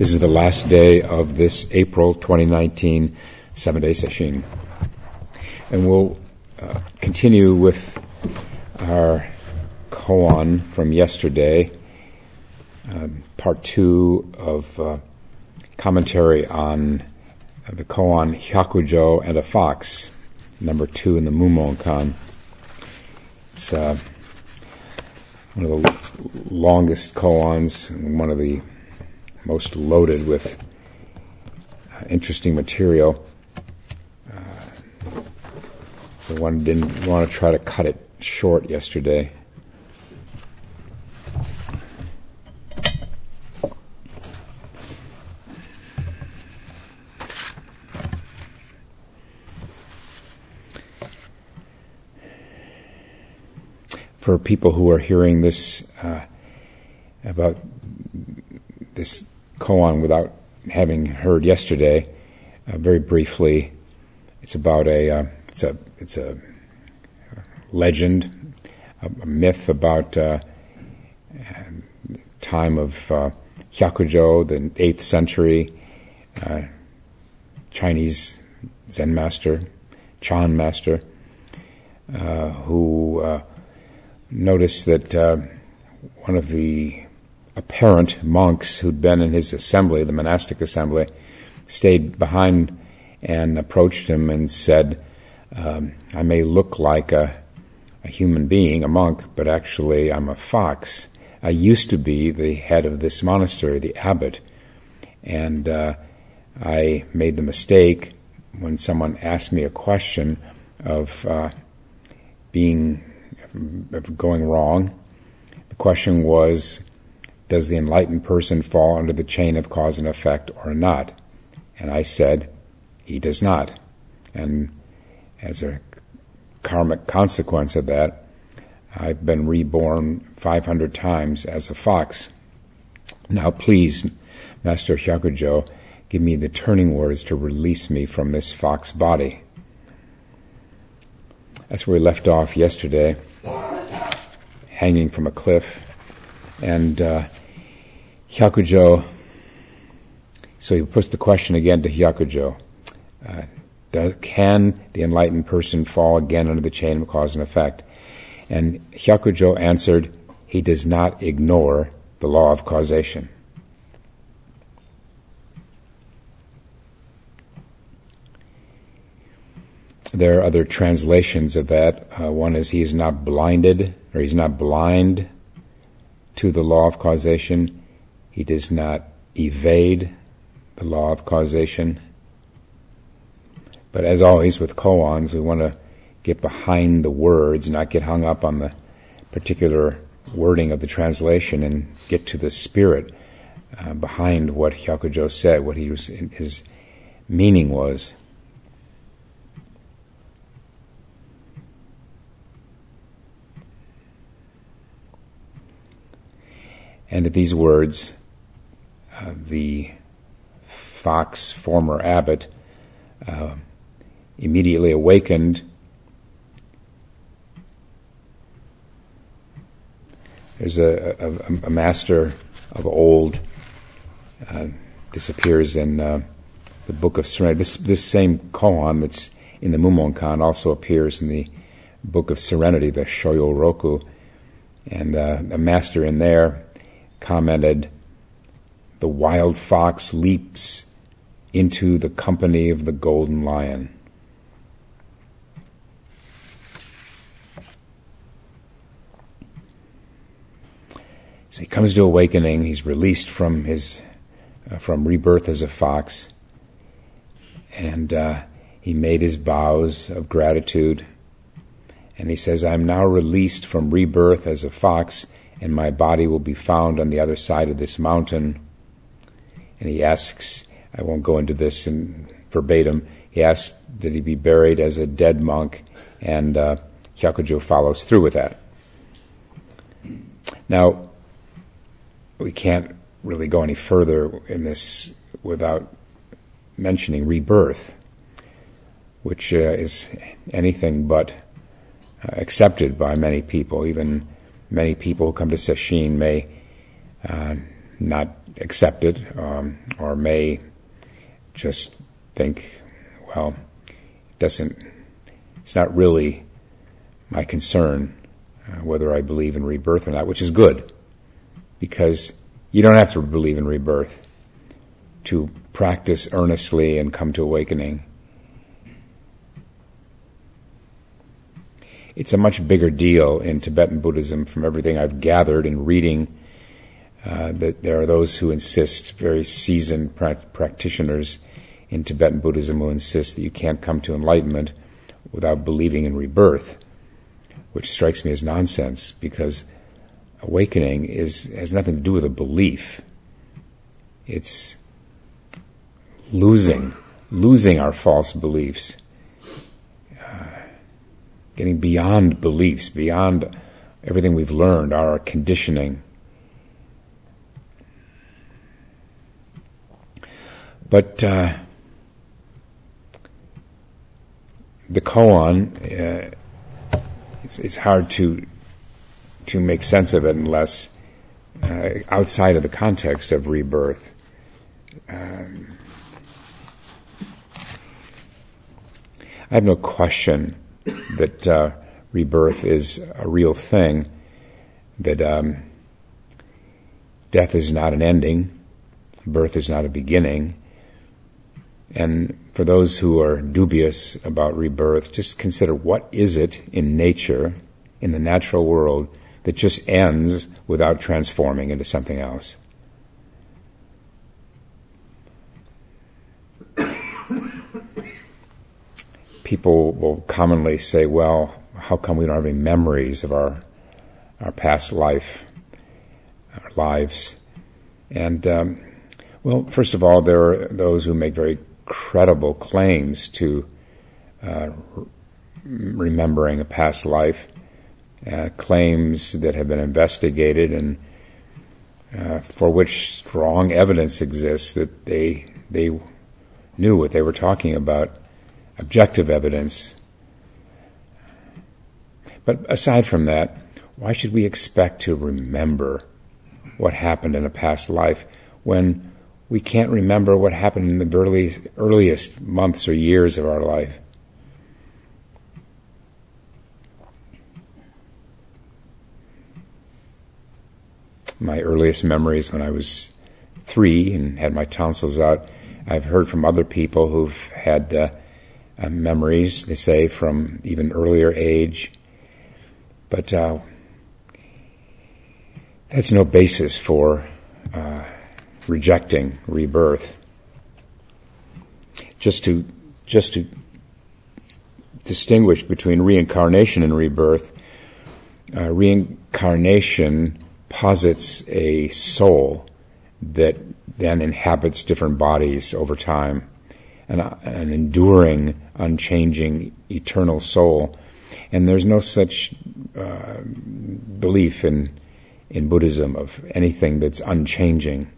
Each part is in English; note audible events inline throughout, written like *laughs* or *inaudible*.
This is the last day of this April 2019 seven day session. And we'll uh, continue with our koan from yesterday, uh, part two of uh, commentary on the koan Hyakujo and a Fox, number two in the Mumonkan. It's uh, one of the longest koans, one of the most loaded with uh, interesting material. Uh, so one didn't want to try to cut it short yesterday. For people who are hearing this uh, about this koan without having heard yesterday. Uh, very briefly, it's about a uh, it's a it's a legend, a, a myth about uh, time of uh, Hyakujo, the eighth century uh, Chinese Zen master, Chan master, uh, who uh, noticed that one of the apparent monks who'd been in his assembly, the monastic assembly, stayed behind and approached him and said, um, I may look like a, a human being, a monk, but actually I'm a fox. I used to be the head of this monastery, the abbot, and uh, I made the mistake when someone asked me a question of uh, being of going wrong. The question was, does the enlightened person fall under the chain of cause and effect or not? And I said, he does not. And as a karmic consequence of that, I've been reborn 500 times as a fox. Now please, Master Hyakujo, give me the turning words to release me from this fox body. That's where we left off yesterday, hanging from a cliff. And uh, Hyakujo, so he puts the question again to Hyakujo. Uh, does, can the enlightened person fall again under the chain of cause and effect? And Hyakujo answered, he does not ignore the law of causation. There are other translations of that. Uh, one is he is not blinded, or he's not blind to the law of causation. He does not evade the law of causation. But as always with koans, we want to get behind the words, not get hung up on the particular wording of the translation and get to the spirit uh, behind what Hyakujo said, what was, his meaning was. And at these words, uh, the Fox former abbot uh, immediately awakened. There's a, a, a master of old. Uh, in uh, the Book of Serenity. This, this same koan that's in the Mumonkan also appears in the Book of Serenity, the Shoyo Roku. And uh, a master in there commented, the wild fox leaps into the company of the golden lion. So he comes to awakening. He's released from his uh, from rebirth as a fox, and uh, he made his vows of gratitude. And he says, "I am now released from rebirth as a fox, and my body will be found on the other side of this mountain." And he asks, I won't go into this in verbatim, he asks that he be buried as a dead monk, and uh, Hyakujo follows through with that. Now, we can't really go any further in this without mentioning rebirth, which uh, is anything but uh, accepted by many people. Even many people who come to Sesshin may uh, not accept it um, or may just think, well, it doesn't, it's not really my concern uh, whether I believe in rebirth or not, which is good because you don't have to believe in rebirth to practice earnestly and come to awakening. It's a much bigger deal in Tibetan Buddhism from everything I've gathered in reading. Uh, that there are those who insist, very seasoned pra- practitioners in Tibetan Buddhism, who insist that you can't come to enlightenment without believing in rebirth, which strikes me as nonsense because awakening is has nothing to do with a belief. It's losing, losing our false beliefs, uh, getting beyond beliefs, beyond everything we've learned, our conditioning. But uh, the koan, uh, it's, it's hard to to make sense of it unless uh, outside of the context of rebirth. Um, I have no question that uh, rebirth is a real thing, that um, death is not an ending, birth is not a beginning. And for those who are dubious about rebirth, just consider what is it in nature, in the natural world, that just ends without transforming into something else. People will commonly say, well, how come we don't have any memories of our, our past life, our lives? And, um, well, first of all, there are those who make very credible claims to uh, remembering a past life uh, claims that have been investigated and uh, for which strong evidence exists that they they knew what they were talking about, objective evidence. But aside from that, why should we expect to remember what happened in a past life when we can't remember what happened in the early, earliest months or years of our life? my earliest memories when I was three and had my tonsils out. I've heard from other people who've had uh, uh, memories, they say, from even earlier age. But uh, that's no basis for uh, rejecting rebirth. Just to just to distinguish between reincarnation and rebirth, uh, reincarnation posits a soul that then inhabits different bodies over time, an, an enduring, unchanging, eternal soul. And there's no such uh, belief in in Buddhism of anything that's unchanging.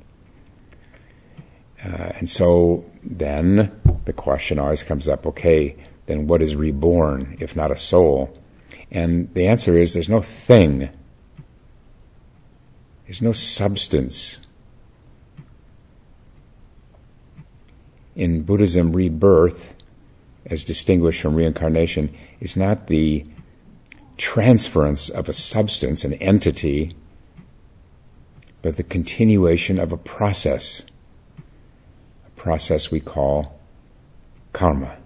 Uh, and so then the question always comes up: Okay, then what is reborn if not a soul? And the answer is there's no thing there's no substance. In Buddhism, rebirth, as distinguished from reincarnation, is not the transference of a substance, an entity, but the continuation of a process, process we call karma.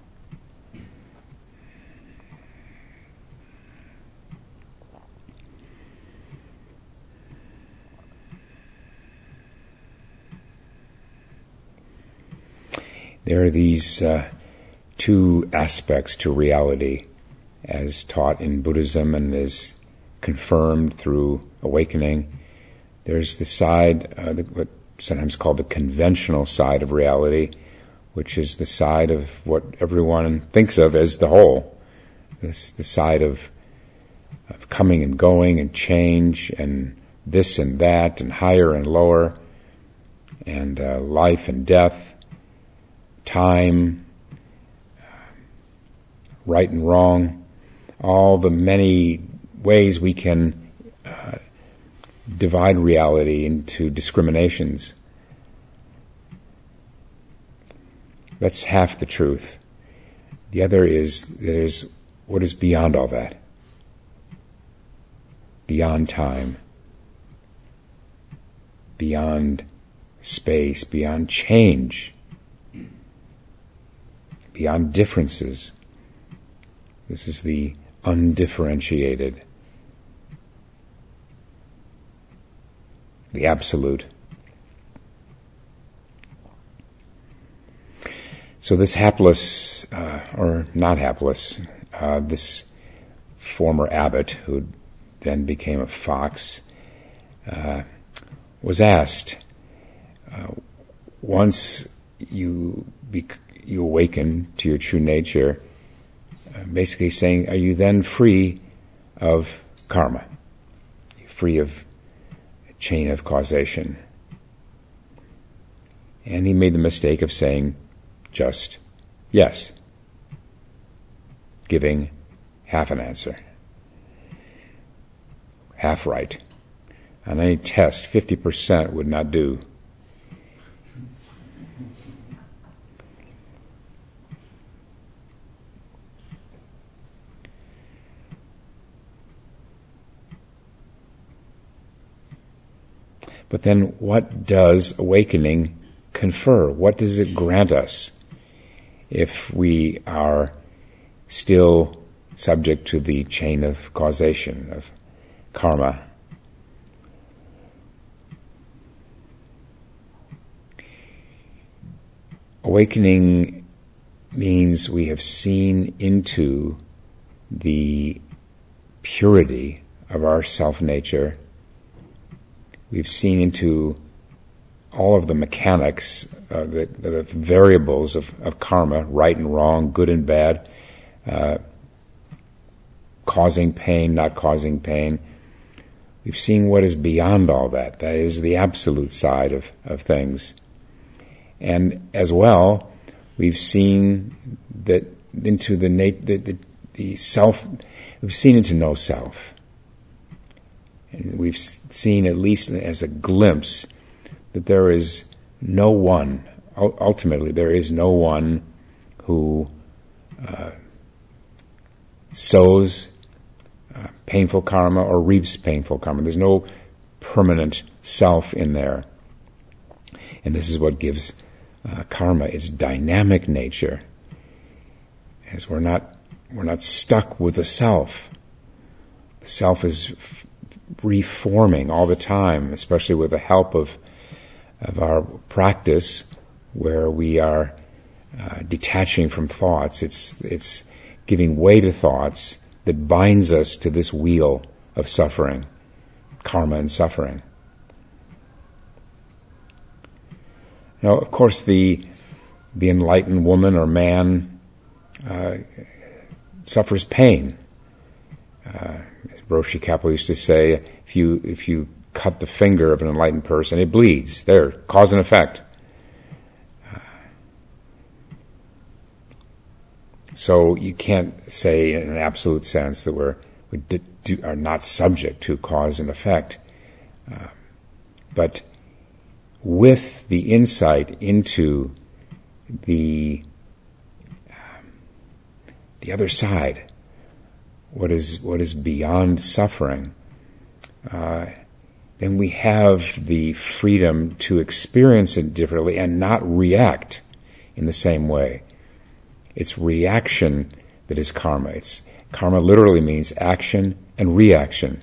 There are these uh, two aspects to reality as taught in Buddhism and as confirmed through awakening. There's the side, uh, the, what sometimes called the conventional side of reality, which is the side of what everyone thinks of as the whole. This, the side of, of coming and going and change and this and that and higher and lower and uh, life and death time, right and wrong, all the many ways we can uh, divide reality into discriminations. That's half the truth. The other is there's what is beyond all that, beyond time, beyond space, beyond change, beyond differences. This is the undifferentiated. The absolute. So this hapless, uh, or not hapless, uh, this former abbot who then became a fox uh, was asked uh, once you you awaken to your true nature, uh, basically saying, are you then free of karma, free of chain of causation? And he made the mistake of saying just yes, giving half an answer, half right. On any test, 50% would not do. But then, what does awakening confer? What does it grant us if we are still subject to the chain of causation, of karma? Awakening means we have seen into the purity of our self nature we've seen into all of the mechanics, uh, the, the, variables of, of, karma, right and wrong, good and bad, uh, causing pain, not causing pain. We've seen what is beyond all that. That is the absolute side of, of things. And as well, we've seen that into the, nat- the, the, the self, we've seen into no self. And we've seen, at least as a glimpse, that there is no one, ultimately, there is no one who uh, sows uh, painful karma or reaps painful karma. There's no permanent self in there. And this is what gives uh, karma its dynamic nature. As we're not, we're not stuck with the self. The self is reforming all the time, especially with the help of of our practice, where we are uh, detaching from thoughts. It's it's giving way to thoughts that binds us to this wheel of suffering, karma and suffering. Now, of course, the the enlightened woman or man uh, suffers pain. Uh, Roshi Kapleau used to say, if you, if you cut the finger of an enlightened person, it bleeds. There, cause and effect. So you can't say in an absolute sense that we're, we do, are not subject to cause and effect. Uh, but with the insight into the, um, the other side, what is what is beyond suffering, uh, then we have the freedom to experience it differently and not react in the same way. It's reaction that is karma. It's karma literally means action and reaction.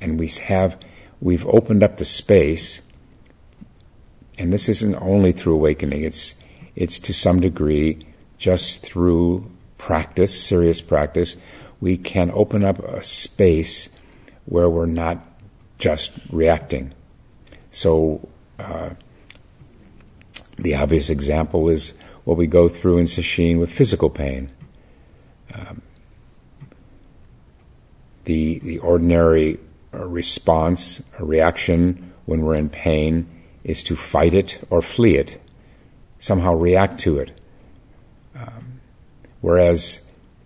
And we have we've opened up the space and this isn't only through awakening, it's it's to some degree just through practice, serious practice, we can open up a space where we're not just reacting. So, uh, the obvious example is what we go through in sesshin with physical pain. Um, the the ordinary uh, response, a reaction when we're in pain, is to fight it or flee it, somehow react to it. Whereas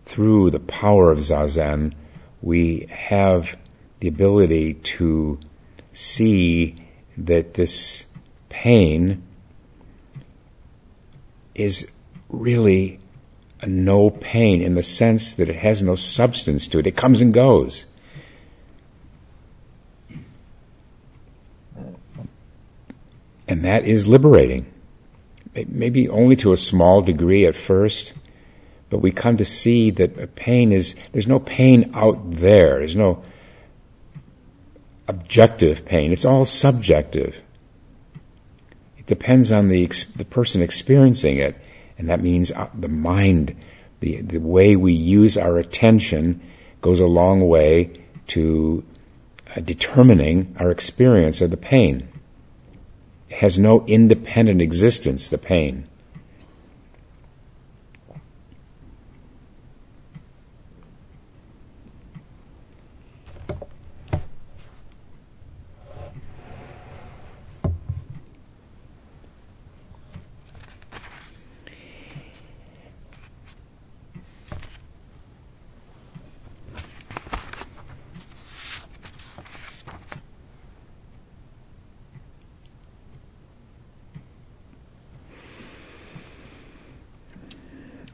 through the power of Zazen, we have the ability to see that this pain is really no pain in the sense that it has no substance to it. It comes and goes. And that is liberating. Maybe only to a small degree at first, but we come to see that pain is, there's no pain out there. There's no objective pain. It's all subjective. It depends on the, the person experiencing it. And that means uh, the mind, the, the way we use our attention goes a long way to uh, determining our experience of the pain It has no independent existence, the pain.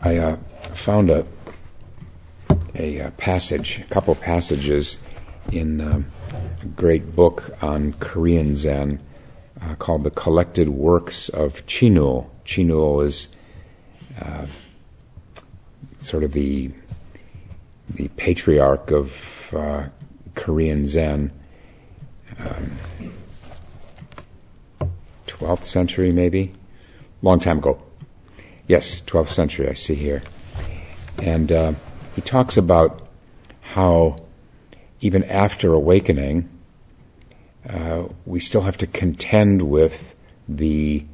I uh, found a, a, uh, passage, a couple passages in um, a great book on Korean Zen uh, called The Collected Works of Chinul. Chinul is uh, sort of the the patriarch of uh, Korean Zen. Um, 12th century, maybe? Long time ago. Yes, 12th century, I see here. And uh, he talks about how even after awakening, uh, we still have to contend with the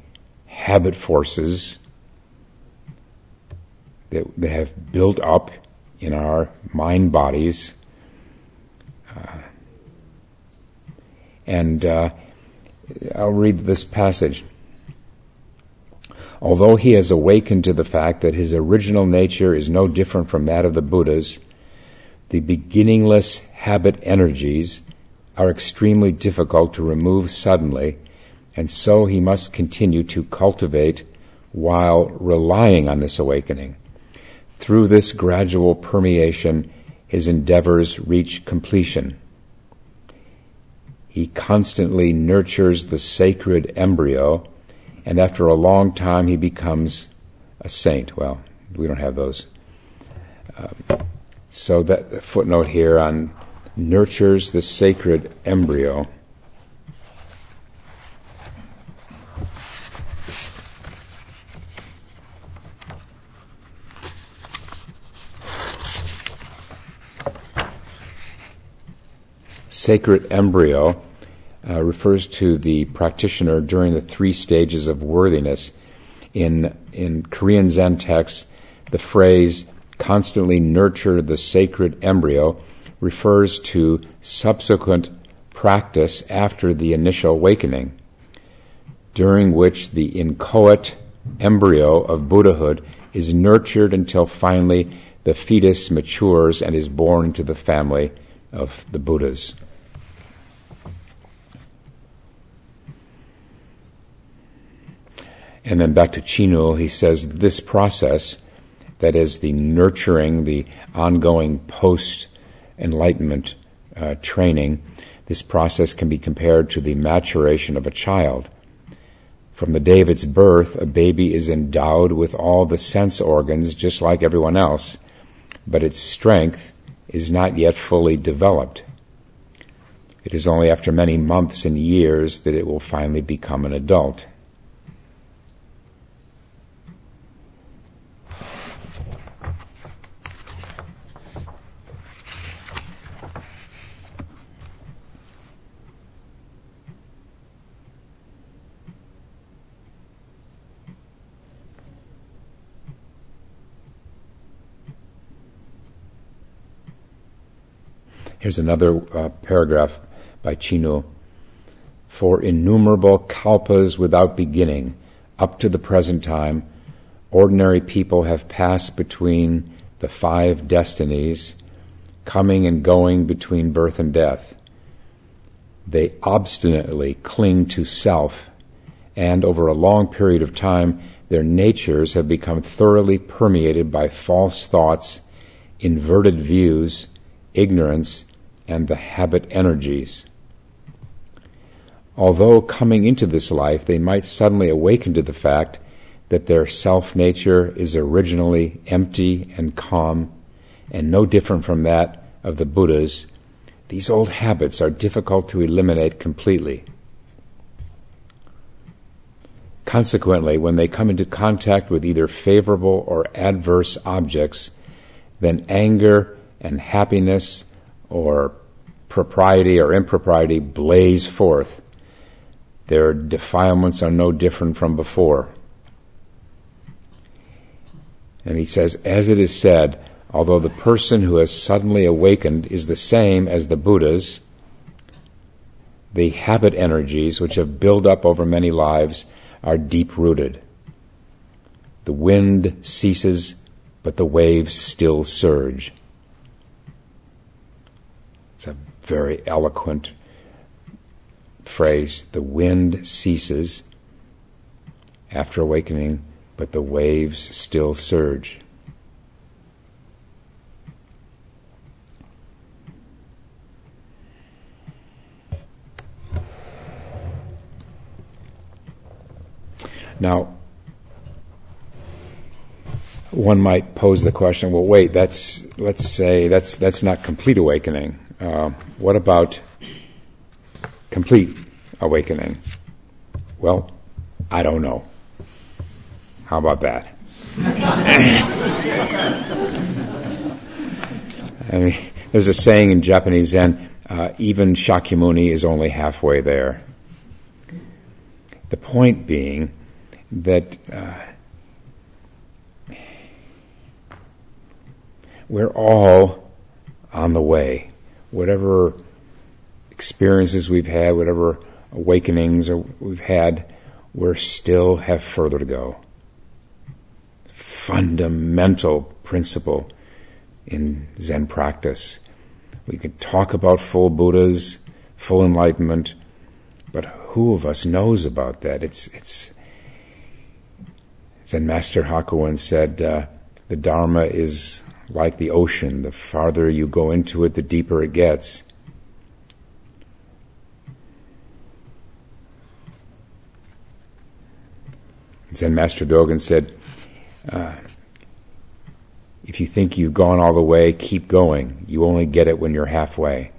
habit forces that they have built up in our mind bodies. Uh, and uh, I'll read this passage. Although he has awakened to the fact that his original nature is no different from that of the Buddhas, the beginningless habit energies are extremely difficult to remove suddenly, and so he must continue to cultivate while relying on this awakening. Through this gradual permeation, his endeavors reach completion. He constantly nurtures the sacred embryo and after a long time he becomes a saint. Well, we don't have those. Um, so that footnote here on nurtures the sacred embryo. Sacred embryo uh, refers to the practitioner during the three stages of worthiness. In, in Korean Zen texts, the phrase constantly nurture the sacred embryo refers to subsequent practice after the initial awakening, during which the inchoate embryo of Buddhahood is nurtured until finally the fetus matures and is born into the family of the Buddhas. And then back to Chinul, he says this process, that is the nurturing, the ongoing post enlightenment uh, training, this process can be compared to the maturation of a child. From the day of its birth, a baby is endowed with all the sense organs just like everyone else, but its strength is not yet fully developed. It is only after many months and years that it will finally become an adult. Here's another uh, paragraph by Chinul. For innumerable kalpas without beginning, up to the present time, ordinary people have passed between the five destinies, coming and going between birth and death. They obstinately cling to self, and over a long period of time, their natures have become thoroughly permeated by false thoughts, inverted views, ignorance, and the habit energies. Although coming into this life, they might suddenly awaken to the fact that their self nature is originally empty and calm and no different from that of the Buddhas, these old habits are difficult to eliminate completely. Consequently, when they come into contact with either favorable or adverse objects, then anger and happiness or propriety or impropriety blaze forth. Their defilements are no different from before. And he says, as it is said, although the person who has suddenly awakened is the same as the Buddhas, the habit energies which have built up over many lives are deep rooted. The wind ceases, but the waves still surge. It's a very eloquent phrase. The wind ceases after awakening, but the waves still surge. Now, one might pose the question: Well, wait, that's let's say that's that's not complete awakening. Uh, what about complete awakening? Well, I don't know. How about that? *laughs* I mean, there's a saying in Japanese Zen: uh, even Shakyamuni is only halfway there. The point being that uh, we're all on the way. Whatever experiences we've had, whatever awakenings we've had, we still have further to go. Fundamental principle in Zen practice. We can talk about full Buddhas, full enlightenment, but who of us knows about that? It's it's Zen Master Hakuin said, uh, the Dharma is like the ocean. The farther you go into it, the deeper it gets. Zen Master Dogen said, uh, if you think you've gone all the way, keep going. You only get it when you're halfway.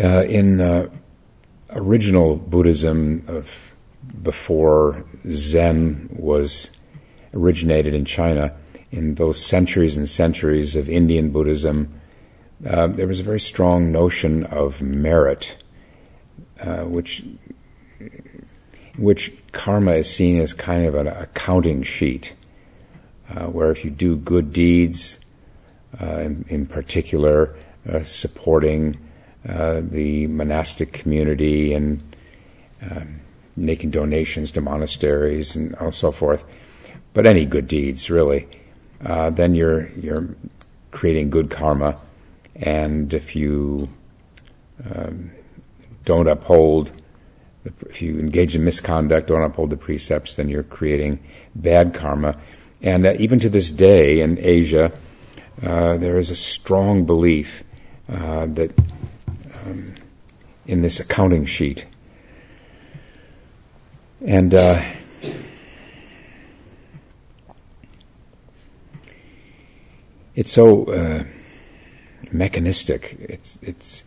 In uh, original Buddhism of before Zen was originated in China, in those centuries and centuries of Indian Buddhism, uh, there was a very strong notion of merit, uh, which which karma is seen as kind of an accounting sheet, uh, where if you do good deeds, uh, in, in, particular, supporting uh, the monastic community and uh, making donations to monasteries and so forth. But any good deeds, really, uh, then you're you're creating good karma. And if you um, don't uphold, if you engage in misconduct, don't uphold the precepts, then you're creating bad karma. And uh, even to this day in Asia, uh, there is a strong belief uh, that um, in this accounting sheet. And uh, it's so uh, mechanistic. It's it's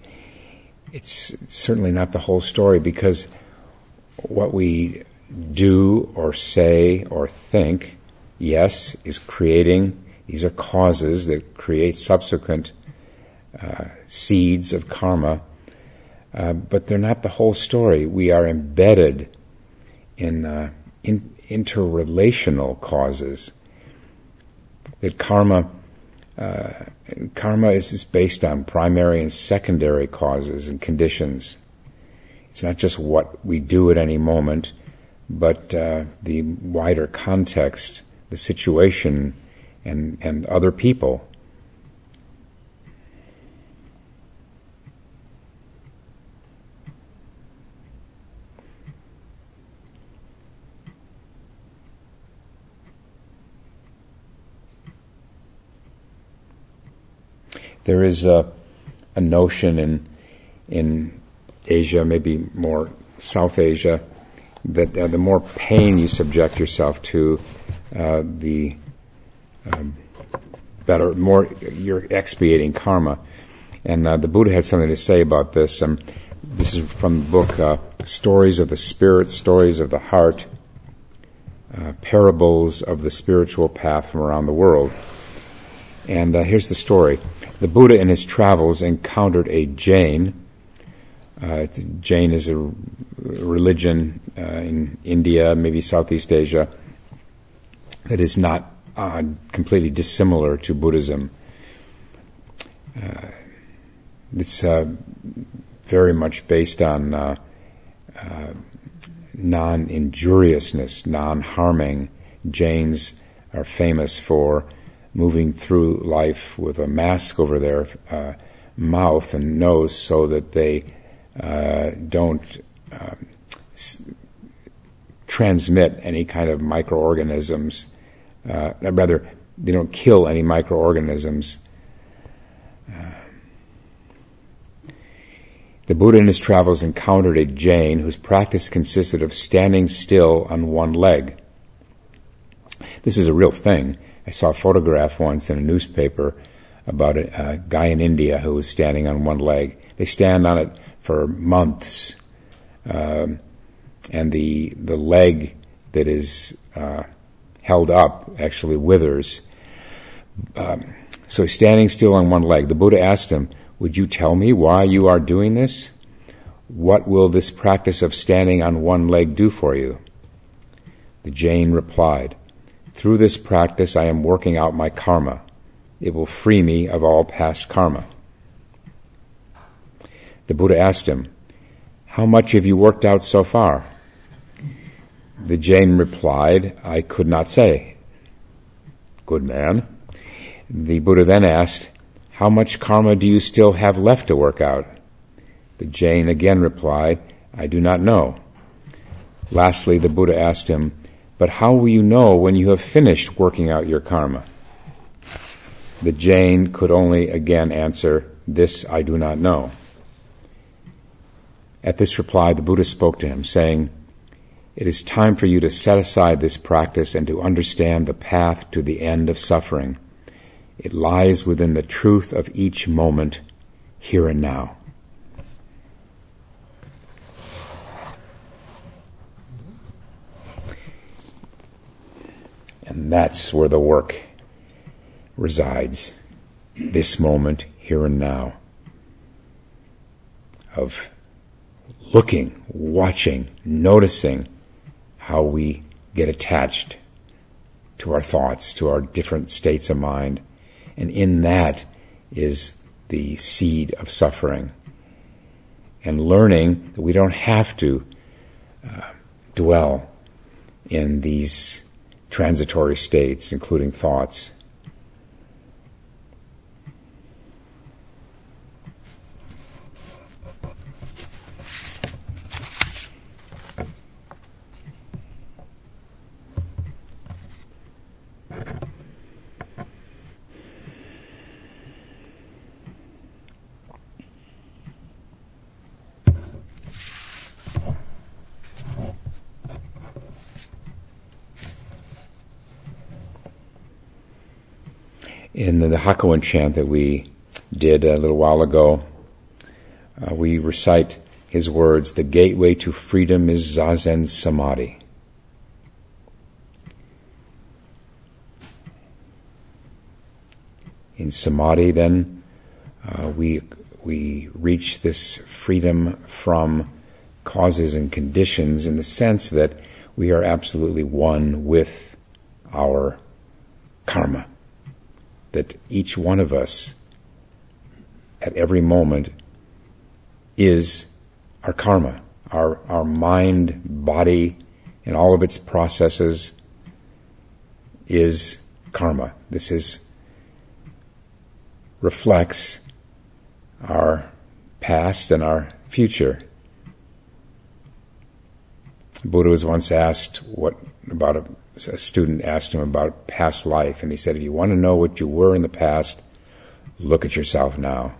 it's certainly not the whole story because what we do or say or think, yes, is creating. These are causes that create subsequent uh, seeds of karma, uh, but they're not the whole story. We are embedded in, uh, in interrelational causes. That karma uh, karma is, is based on primary and secondary causes and conditions. It's not just what we do at any moment, but uh, the wider context, the situation, and, and other people. There is a, a notion in in Asia, maybe more South Asia, that uh, the more pain you subject yourself to, uh, the um, better, more you're expiating karma. And uh, the Buddha had something to say about this. Um, this is from the book uh, Stories of the Spirit, Stories of the Heart, uh, Parables of the Spiritual Path from Around the World. And uh, here's the story. The Buddha in his travels encountered a Jain. Uh, Jain is a religion uh, in India, maybe Southeast Asia, that is not uh, completely dissimilar to Buddhism. Uh, it's uh, very much based on uh, non injuriousness, non harming. Jains are famous for moving through life with a mask over their uh, mouth and nose so that they uh, don't um, s- transmit any kind of microorganisms. Uh, rather, they don't kill any microorganisms. Uh, the Buddha in his travels encountered a Jain whose practice consisted of standing still on one leg. This is a real thing. I saw a photograph once in a newspaper about a, a guy in India who was standing on one leg. They stand on it for months, um, and the the leg that is uh, held up actually withers. Um, so he's standing still on one leg. The Buddha asked him, "Would you tell me why you are doing this? What will this practice of standing on one leg do for you?" The Jain replied, through this practice, I am working out my karma. It will free me of all past karma. The Buddha asked him, How much have you worked out so far? The Jain replied, I could not say. Good man. The Buddha then asked, How much karma do you still have left to work out? The Jain again replied, I do not know. Lastly, the Buddha asked him, but how will you know when you have finished working out your karma? The Jain could only again answer, This I do not know. At this reply, the Buddha spoke to him, saying, It is time for you to set aside this practice and to understand the path to the end of suffering. It lies within the truth of each moment, here and now. And that's where the work resides. This moment, here and now, of looking, watching, noticing how we get attached to our thoughts, to our different states of mind. And in that is the seed of suffering. And learning that we don't have to uh, dwell in these transitory states, including thoughts. In the Hakuin chant that we did a little while ago, uh, we recite his words, the gateway to freedom is Zazen Samadhi. In Samadhi, then, uh, we, we reach this freedom from causes and conditions in the sense that we are absolutely one with our karma that each one of us at every moment is our karma, our, our mind, body, and all of its processes is karma. This is reflects our past and our future. Buddha was once asked what about a, student asked him about past life, and he said, "If you want to know what you were in the past, look at yourself now.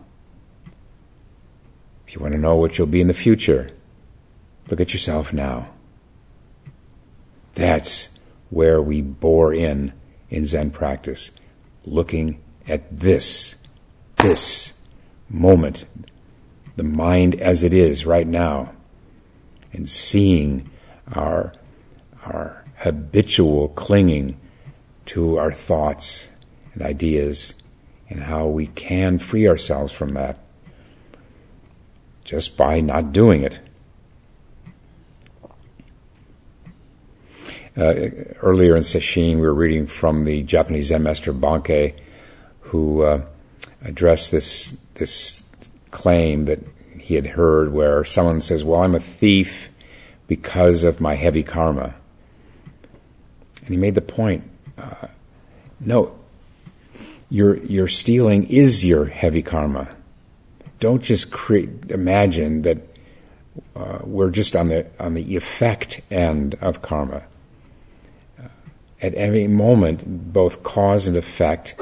If you want to know what you'll be in the future, look at yourself now." That's where we bore in in Zen practice, looking at this, this moment, the mind as it is right now, and seeing our, our habitual clinging to our thoughts and ideas and how we can free ourselves from that just by not doing it. Uh, earlier in Sesshin, we were reading from the Japanese Zen master Bankei, who uh, addressed this this claim that he had heard, where someone says, "Well, I'm a thief because of my heavy karma," and he made the point: uh, No, your your stealing is your heavy karma. Don't just create, imagine that uh, we're just on the on the effect end of karma at every moment, both cause and effect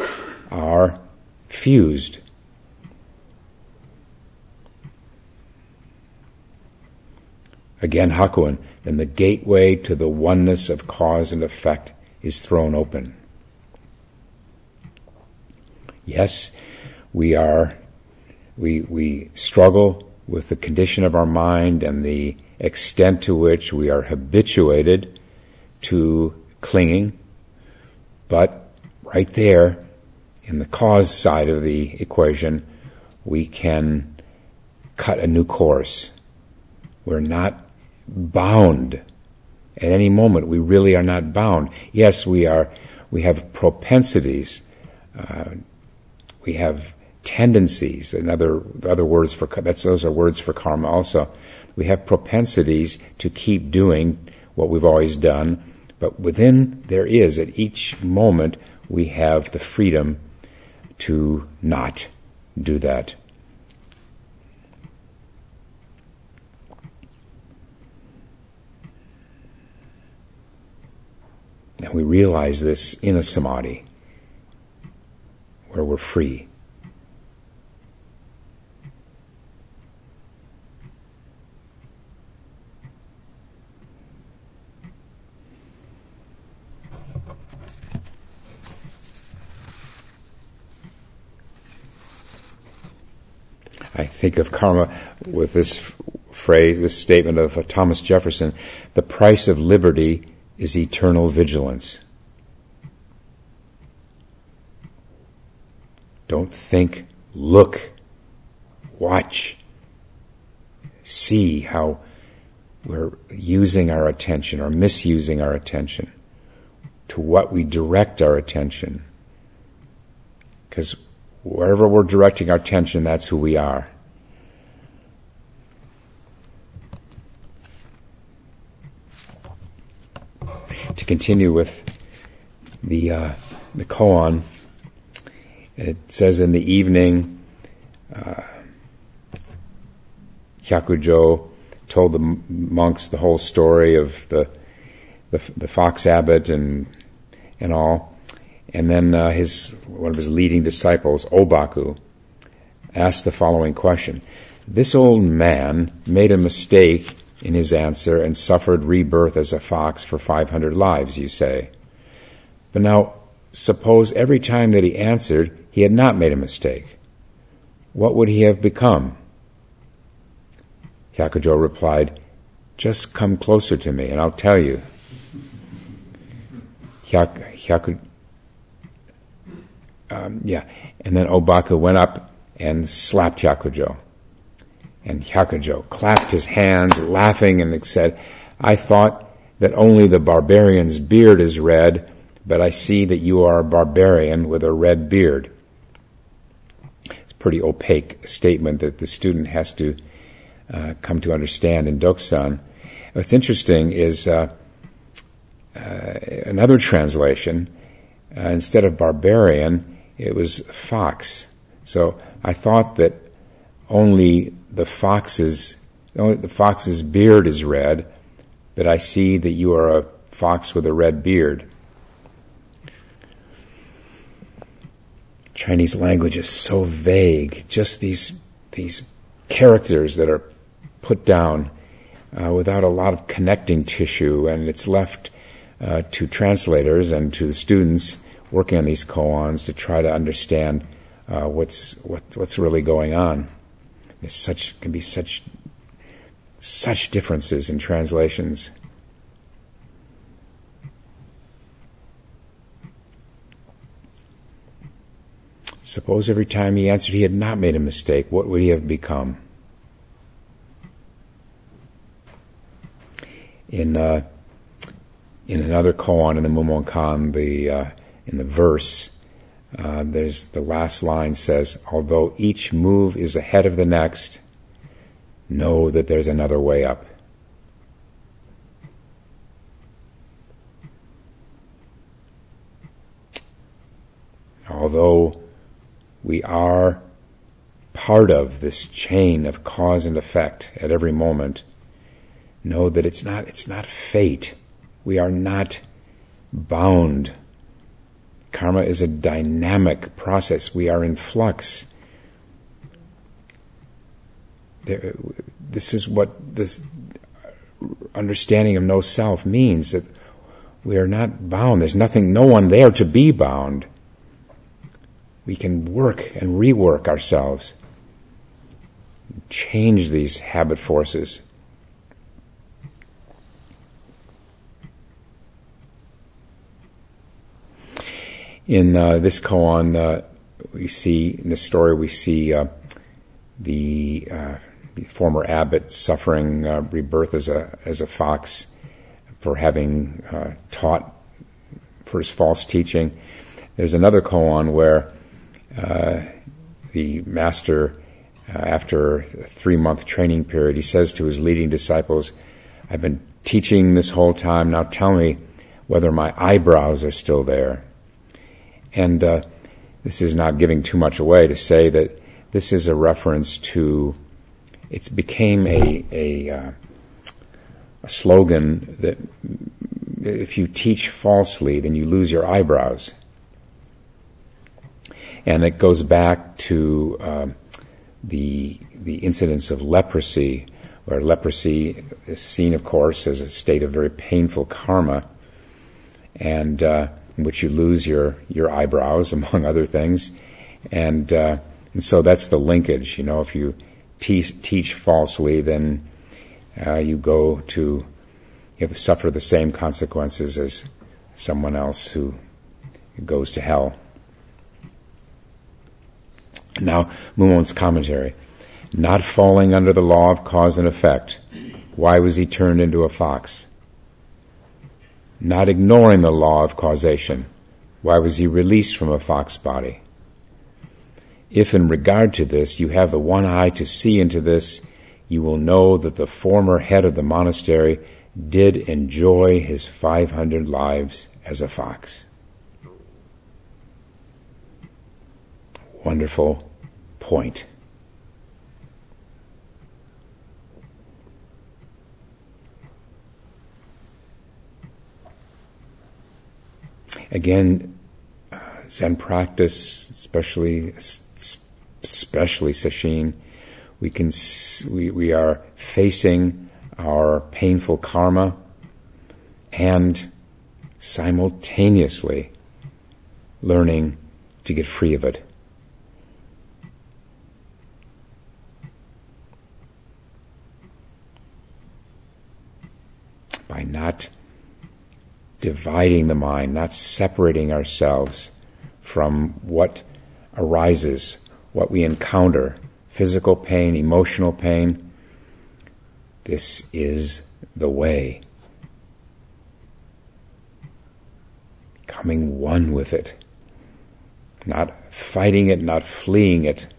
are fused. Again, Hakuin, then the gateway to the oneness of cause and effect is thrown open. Yes, we are, we, we struggle with the condition of our mind and the extent to which we are habituated to clinging, but right there in the cause side of the equation, we can cut a new course. We're not bound at any moment. We really are not bound. Yes, we are. We have propensities. Uh, we have tendencies. And other other words for that's those are words for karma. Also, we have propensities to keep doing what we've always done, but within there is, at each moment, we have the freedom to not do that. And we realize this in a samadhi where we're free. I think of karma with this phrase, this statement of Thomas Jefferson the price of liberty is eternal vigilance. Don't think, look, watch, see how we're using our attention or misusing our attention, to what we direct our attention. Because wherever we're directing our attention, that's who we are. To continue with the uh, the koan, it says in the evening, uh, Hyakujo told the monks the whole story of the the, the fox abbot and and all. And then uh, his one of his leading disciples, Obaku, asked the following question: This old man made a mistake in his answer and suffered rebirth as a fox for 500 lives, you say. But now, suppose every time that he answered, he had not made a mistake. What would he have become? Hyakujo replied, Just come closer to me and I'll tell you. Hyakujo um, yeah. And then Obaku went up and slapped Hyakujo. And Hyakujo clapped his hands, laughing, and said, I thought that only the barbarian's beard is red, but I see that you are a barbarian with a red beard. It's a pretty opaque statement that the student has to uh, come to understand in Doksan. What's interesting is uh, uh, another translation, uh, instead of barbarian, it was fox. So I thought that only the fox's only the fox's beard is red, but I see that you are a fox with a red beard. Chinese language is so vague. Just these these characters that are put down uh, without a lot of connecting tissue, and it's left uh, to translators and to the students working on these koans to try to understand uh, what's what, what's really going on. There's such can be such such differences in translations. Suppose every time he answered he had not made a mistake, what would he have become? In uh, in another koan in the Mumonkan, the uh, in the verse, uh, there's the last line says, "Although each move is ahead of the next, know that there's another way up." Although we are part of this chain of cause and effect at every moment. Know that it's not, it's not fate. We are not bound. Karma is a dynamic process. We are in flux. There, this is what this understanding of no self means that we are not bound. There's nothing, no one there to be bound we can work and rework ourselves, change these habit forces. In uh, this koan, uh, we see in this story we see uh, the, uh, the, former abbot suffering uh, rebirth as a as a fox for having uh, taught for his false teaching. There's another koan where the master, after a three month training period, he says to his leading disciples, I've been teaching this whole time, now tell me whether my eyebrows are still there. And uh, this is not giving too much away to say that this is a reference to, it became a, a, uh, a slogan that if you teach falsely, then you lose your eyebrows. And it goes back to um, the the incidence of leprosy, where leprosy is seen, of course, as a state of very painful karma, and uh, in which you lose your your eyebrows, *laughs* among other things, and uh, and so that's the linkage. You know, if you teach, teach falsely, then uh, you go to you have to suffer the same consequences as someone else who goes to hell. Now, Mumon's commentary. Not falling under the law of cause and effect, why was he turned into a fox? Not ignoring the law of causation, why was he released from a fox body? If in regard to this you have the one eye to see into this, you will know that the former head of the monastery did enjoy his 500 lives as a fox. Wonderful point. Again, uh, Zen practice, especially especially sesshin, we can we, we are facing our painful karma and simultaneously learning to get free of it. by not dividing the mind, not separating ourselves from what arises, what we encounter, physical pain, emotional pain. This is the way. becoming one with it, not fighting it, not fleeing it.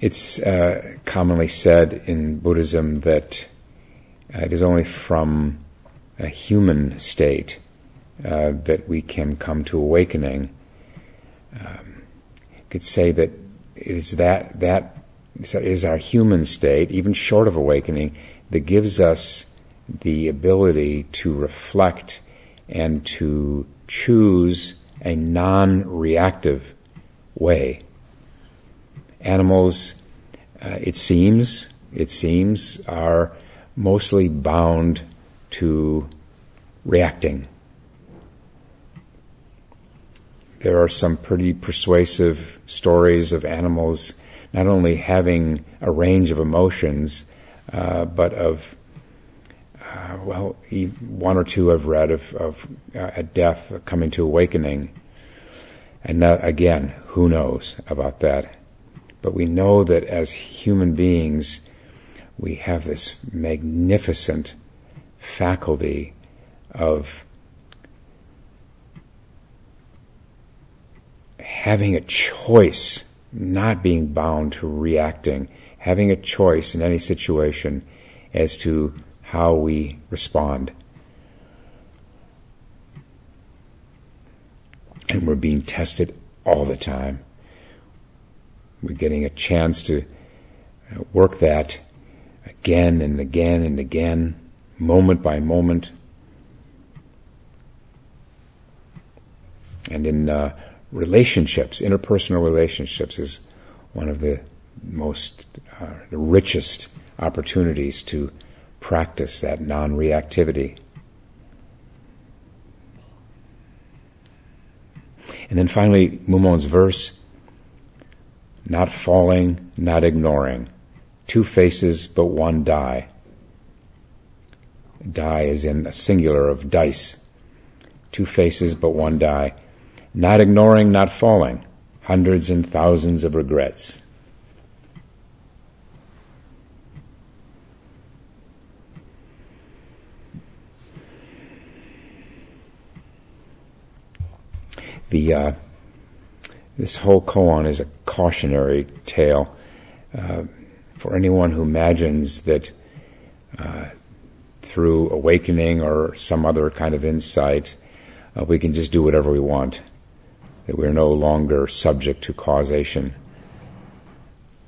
It's uh, commonly said in Buddhism that uh, it is only from a human state uh, that we can come to awakening. Um, could say that it is that that is our human state, even short of awakening, that gives us the ability to reflect and to choose a non-reactive way. Animals, uh, it seems, it seems, are mostly bound to reacting. There are some pretty persuasive stories of animals not only having a range of emotions, uh, but of, uh, well, one or two I've read of, of uh, a death coming to awakening. And again, who knows about that? But we know that as human beings, we have this magnificent faculty of having a choice, not being bound to reacting, having a choice in any situation as to how we respond. And we're being tested all the time. We're getting a chance to work that again and again and again, moment by moment. And in uh, relationships, interpersonal relationships, is one of the most, uh, the richest opportunities to practice that non reactivity. And then finally, Mumon's verse not falling, not ignoring two faces but one die. Die is in singular of dice. Two faces but one die. Not ignoring, not falling. Hundreds and thousands of regrets. The uh, this whole koan is a cautionary tale. Uh, for anyone who imagines that uh, through awakening or some other kind of insight, uh, we can just do whatever we want, that we're no longer subject to causation.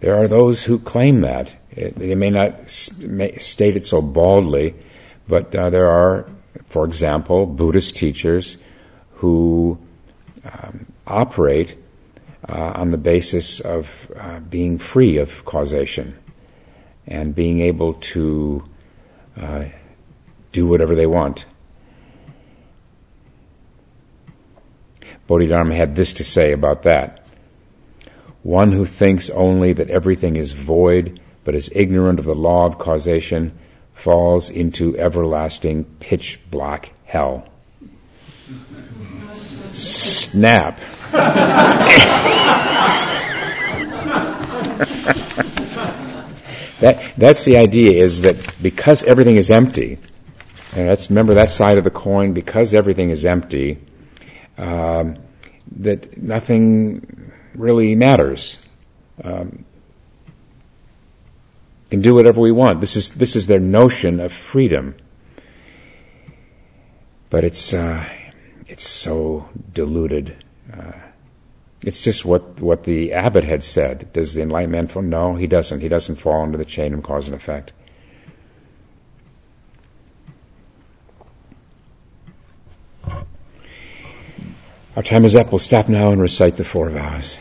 There are those who claim that. It, they may not state it so baldly, but uh, there are, for example, Buddhist teachers who um, operate uh, on the basis of uh, being free of causation and being able to uh, do whatever they want. Bodhidharma had this to say about that. One who thinks only that everything is void but is ignorant of the law of causation falls into everlasting pitch black hell. Snap. *laughs* That, that's the idea is that because everything is empty, and let's remember that side of the coin, because everything is empty, um, that nothing really matters. Um, can do whatever we want. This is this is their notion of freedom, but it's uh, it's so diluted. Uh, it's just what, what the abbot had said. Does the enlightened man fall? No, he doesn't. He doesn't fall into the chain of cause and effect. Our time is up. We'll stop now and recite the four vows.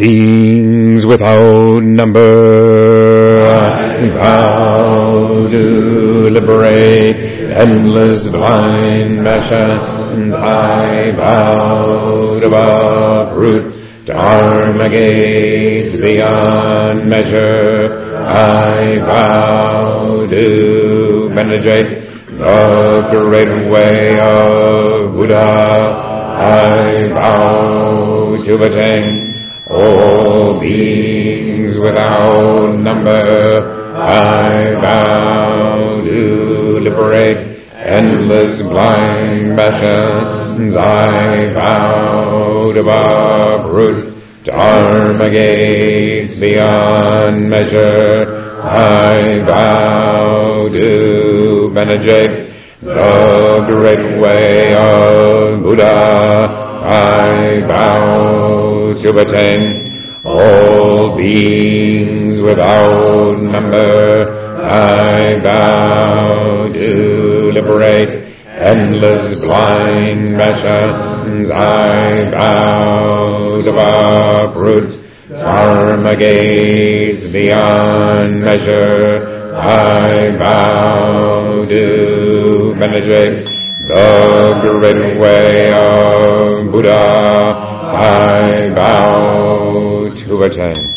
beings without number. I vow to liberate endless blind passion. I vow to uproot dharma gates beyond measure. I vow to penetrate the great way of Buddha. I vow to attain all beings without number. I vow to liberate endless blind passions. I vow to uproot dharma gates beyond measure. I vow to penetrate the great way of Buddha. I vow to attain all beings without number. I vow to liberate endless blind passions. I vow to uproot dharma beyond measure. I vow to penetrate the great way of Buddha, I vow to attain.